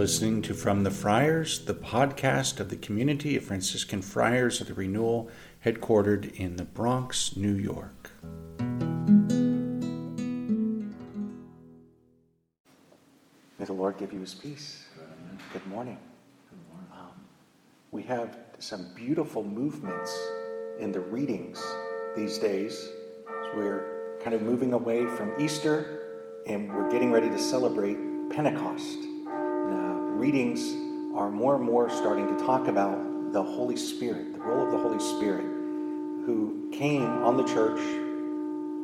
listening to From the Friars, the podcast of the community of Franciscan Friars of the Renewal, headquartered in the Bronx, New York. May the Lord give you his peace. Good morning. Um, we have some beautiful movements in the readings these days. we're kind of moving away from Easter and we're getting ready to celebrate Pentecost. Readings are more and more starting to talk about the Holy Spirit, the role of the Holy Spirit, who came on the church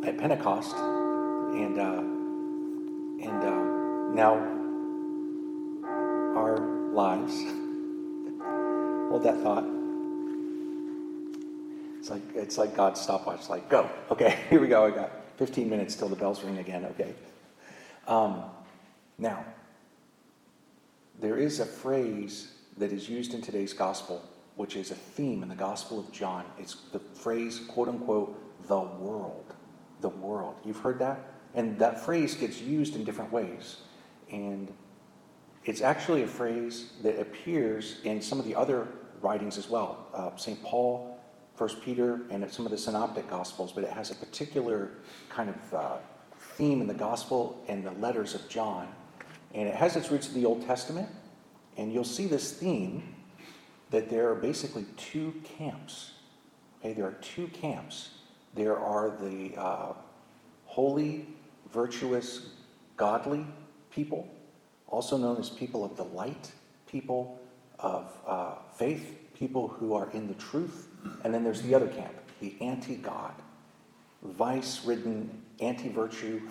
at Pentecost, and uh, and uh, now our lives. Hold that thought. It's like it's like God's stopwatch. Like go. Okay, here we go. I got 15 minutes till the bells ring again. Okay. Um, now, there is a phrase that is used in today's gospel, which is a theme in the Gospel of John. It's the phrase, quote unquote, the world. The world. You've heard that? And that phrase gets used in different ways. And it's actually a phrase that appears in some of the other writings as well. Uh, St. Paul, First Peter, and some of the synoptic gospels, but it has a particular kind of uh, theme in the gospel and the letters of John and it has its roots in the Old Testament. And you'll see this theme that there are basically two camps. Okay, there are two camps. There are the uh, holy, virtuous, godly people, also known as people of the light, people of uh, faith, people who are in the truth. And then there's the other camp, the anti God, vice ridden, anti virtue,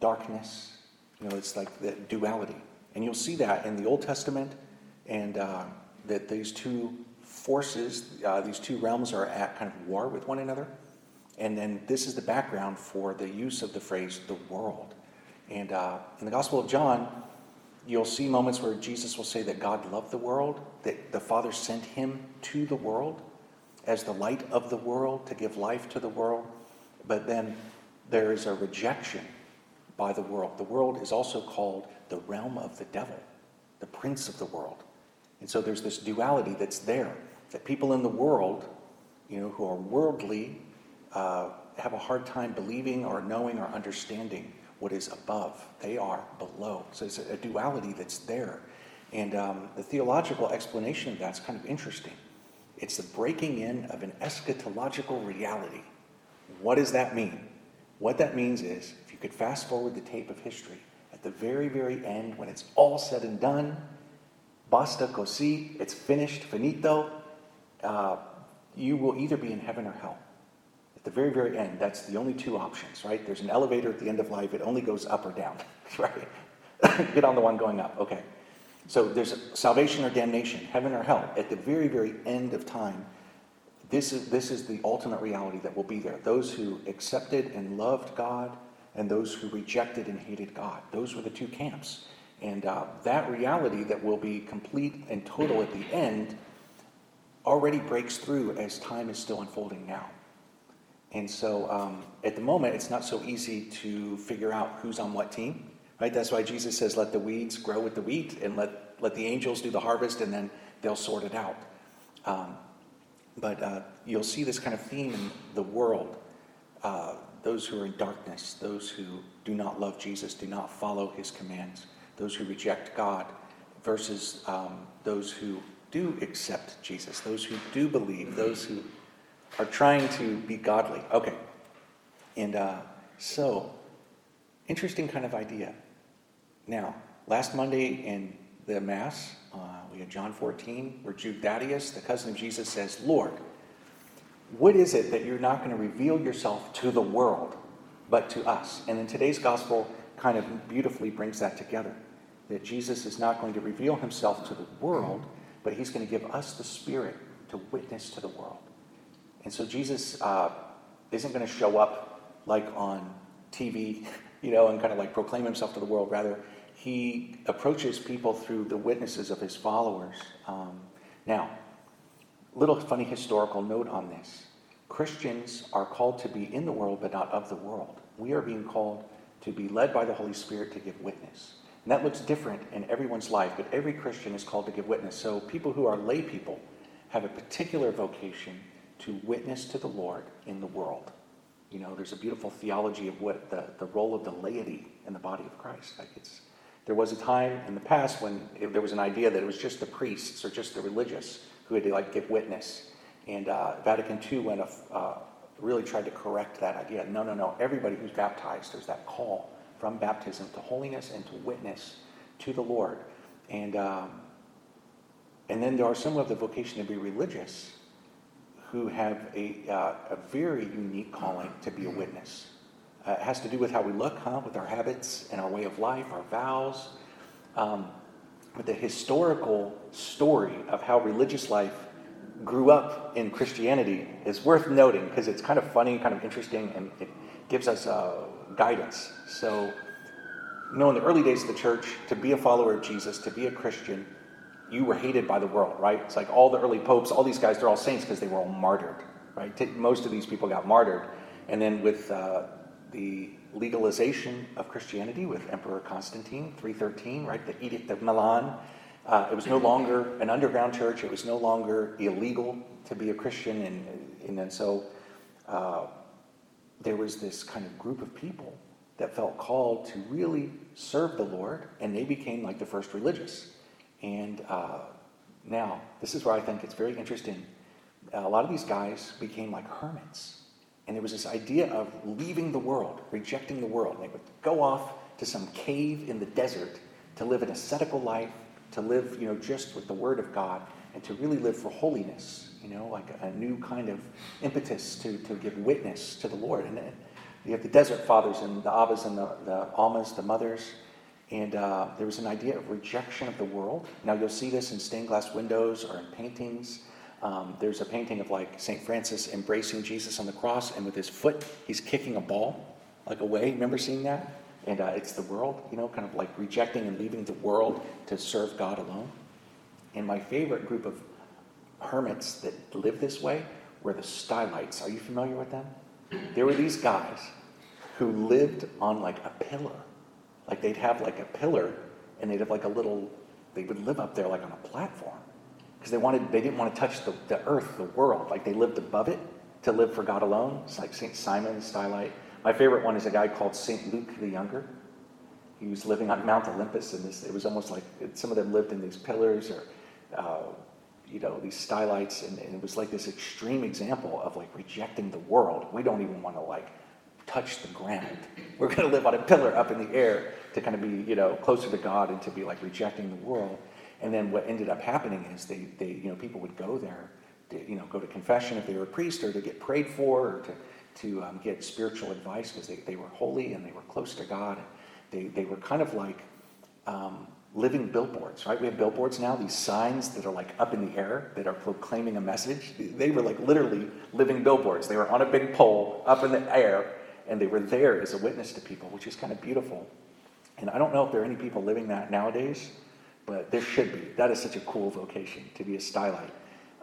darkness, you know, it's like the duality. And you'll see that in the Old Testament, and uh, that these two forces, uh, these two realms are at kind of war with one another. And then this is the background for the use of the phrase the world. And uh, in the Gospel of John, you'll see moments where Jesus will say that God loved the world, that the Father sent him to the world as the light of the world to give life to the world. But then there is a rejection by the world. The world is also called the realm of the devil, the prince of the world. And so there's this duality that's there that people in the world, you know, who are worldly, uh, have a hard time believing or knowing or understanding what is above. They are below. So it's a, duality that's there. And um, the theological explanation of that's kind of interesting. It's the breaking in of an eschatological reality. What does that mean? What that means is you could fast forward the tape of history at the very, very end when it's all said and done. Basta così, it's finished, finito. Uh, you will either be in heaven or hell. At the very, very end, that's the only two options, right? There's an elevator at the end of life, it only goes up or down, right? Get on the one going up, okay. So there's salvation or damnation, heaven or hell. At the very, very end of time, this is, this is the ultimate reality that will be there. Those who accepted and loved God and those who rejected and hated God. Those were the two camps. And uh, that reality that will be complete and total at the end already breaks through as time is still unfolding now. And so um, at the moment, it's not so easy to figure out who's on what team, right? That's why Jesus says, let the weeds grow with the wheat and let, let the angels do the harvest and then they'll sort it out. Um, but uh, you'll see this kind of theme in the world. Uh, those who are in darkness, those who do not love Jesus, do not follow his commands, those who reject God, versus um, those who do accept Jesus, those who do believe, those who are trying to be godly. Okay. And uh, so, interesting kind of idea. Now, last Monday in the Mass, uh, we had John 14, where Jude Thaddeus, the cousin of Jesus, says, Lord, what is it that you're not going to reveal yourself to the world, but to us? And in today's gospel, kind of beautifully brings that together. That Jesus is not going to reveal himself to the world, but he's going to give us the Spirit to witness to the world. And so Jesus uh, isn't going to show up like on TV, you know, and kind of like proclaim himself to the world. Rather, he approaches people through the witnesses of his followers. Um, now, little funny historical note on this. Christians are called to be in the world, but not of the world. We are being called to be led by the Holy Spirit to give witness. And that looks different in everyone's life, but every Christian is called to give witness. So people who are lay people have a particular vocation to witness to the Lord in the world. You know, there's a beautiful theology of what the, the role of the laity in the body of Christ. Like it's, there was a time in the past when it, there was an idea that it was just the priests or just the religious who had to like give witness. And uh, Vatican II went, uh, really tried to correct that idea. No, no, no. Everybody who's baptized, there's that call from baptism to holiness and to witness to the Lord. And, um, and then there are some who have the vocation to be religious who have a, uh, a very unique calling to be a witness. Uh, it has to do with how we look, huh? With our habits and our way of life, our vows. Um, the historical story of how religious life grew up in Christianity is worth noting because it's kind of funny, kind of interesting, and it gives us uh, guidance. So, you know, in the early days of the church, to be a follower of Jesus, to be a Christian, you were hated by the world, right? It's like all the early popes, all these guys, they're all saints because they were all martyred, right? Most of these people got martyred. And then with uh, the legalization of Christianity with Emperor Constantine, 313, right? The Edict of Milan. Uh, it was no longer an underground church. It was no longer illegal to be a Christian. And, and then so uh, there was this kind of group of people that felt called to really serve the Lord, and they became like the first religious. And uh, now, this is where I think it's very interesting. A lot of these guys became like hermits. And there was this idea of leaving the world, rejecting the world. They would go off to some cave in the desert to live an ascetical life, to live, you know, just with the Word of God, and to really live for holiness, you know, like a, new kind of impetus to, to give witness to the Lord. And you have the desert fathers and the Abbas and the, the Ammas, the mothers, and uh, there was an idea of rejection of the world. Now, you'll see this in stained glass windows or in paintings. Um, there's a painting of like St. Francis embracing Jesus on the cross, and with his foot, he's kicking a ball like away. Remember seeing that? And uh, it's the world, you know, kind of like rejecting and leaving the world to serve God alone. And my favorite group of hermits that live this way were the Stylites. Are you familiar with them? There were these guys who lived on like a pillar like they'd have like a pillar and they'd have like a little, they would live up there like on a platform. Because they wanted, they didn't want to touch the, the earth, the world. Like they lived above it to live for God alone. It's like St. Simon, Stylite. My favorite one is a guy called St. Luke the Younger. He was living on Mount Olympus, and this, it was almost like some of them lived in these pillars or, uh, you know, these stylites, and, and it was like this extreme example of like rejecting the world. We don't even want to like touch the ground. We're going to live on a pillar up in the air to kind of be, you know, closer to God and to be like rejecting the world. And then what ended up happening is they, they you know, people would go there, to, you know, go to confession if they were a priest or to get prayed for or to, to um, get spiritual advice because they, they were holy and they were close to God. They, they were kind of like um, living billboards, right? We have billboards now, these signs that are like up in the air that are proclaiming a message. They were like literally living billboards. They were on a big pole up in the air and they were there as a witness to people, which is kind of beautiful. And I don't know if there are any people living that nowadays, but there should be. That is such a cool vocation to be a stylite.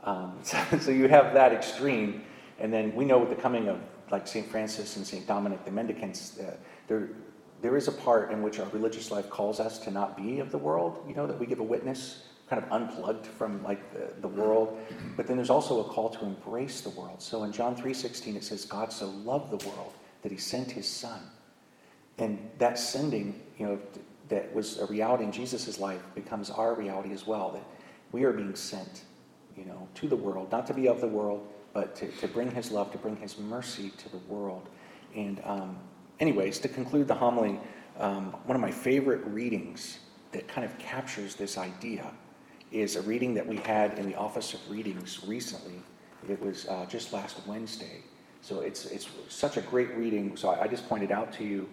Um, so, so, you have that extreme, and then we know with the coming of like St. Francis and St. Dominic the Mendicants, uh, there, there is a part in which our religious life calls us to not be of the world, you know, that we give a witness kind of unplugged from like the, the world. But then there's also a call to embrace the world. So in John 3.16 it says, God so loved the world that he sent his son. And that sending, you know, that was a reality in Jesus' life becomes our reality as well, that we are being sent, you know, to the world, not to be of the world, but to, to bring his love, to bring his mercy to the world. And, um, anyways, to conclude the homily, um, one of my favorite readings that kind of captures this idea is a reading that we had in the Office of Readings recently. It was uh, just last Wednesday. So it's, it's such a great reading. So I, I just pointed out to you,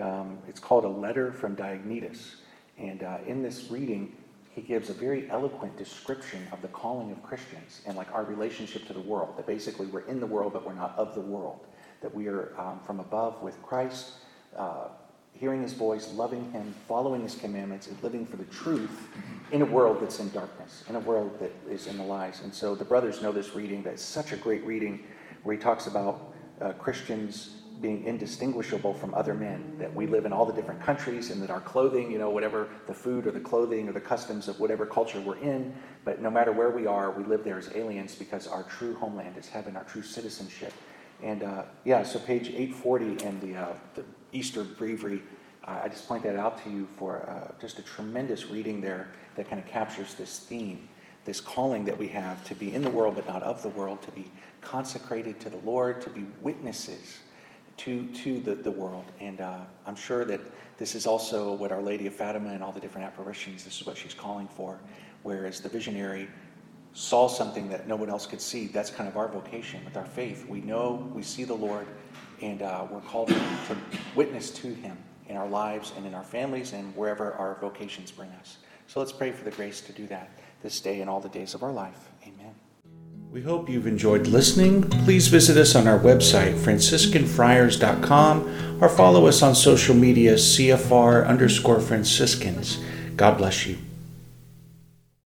um, it's called A Letter from Diognetus. And uh, in this reading, he gives a very eloquent description of the calling of Christians and like our relationship to the world. That basically we're in the world, but we're not of the world. That we are um, from above with Christ, uh, hearing his voice, loving him, following his commandments, and living for the truth in a world that's in darkness, in a world that is in the lies. And so the brothers know this reading. That's such a great reading where he talks about uh, Christians being indistinguishable from other men, that we live in all the different countries and that our clothing, you know, whatever the food or the clothing or the customs of whatever culture we're in, but no matter where we are, we live there as aliens because our true homeland is heaven, our true citizenship. And uh, yeah, so page 840 and the, uh, the Easter breviary, uh, I just point that out to you for uh, just a tremendous reading there that kind of captures this theme, this calling that we have to be in the world but not of the world, to be consecrated to the Lord, to be witnesses to, to the, the world. And uh, I'm sure that this is also what Our Lady of Fatima and all the different apparitions, this is what she's calling for. Whereas the visionary saw something that no one else could see. That's kind of our vocation with our faith. We know, we see the Lord, and uh, we're called to, to witness to Him in our lives and in our families and wherever our vocations bring us. So let's pray for the grace to do that this day and all the days of our life. Amen. We hope you've enjoyed listening. Please visit us on our website, franciscanfriars.com, or follow us on social media, CFR underscore Franciscans. God bless you.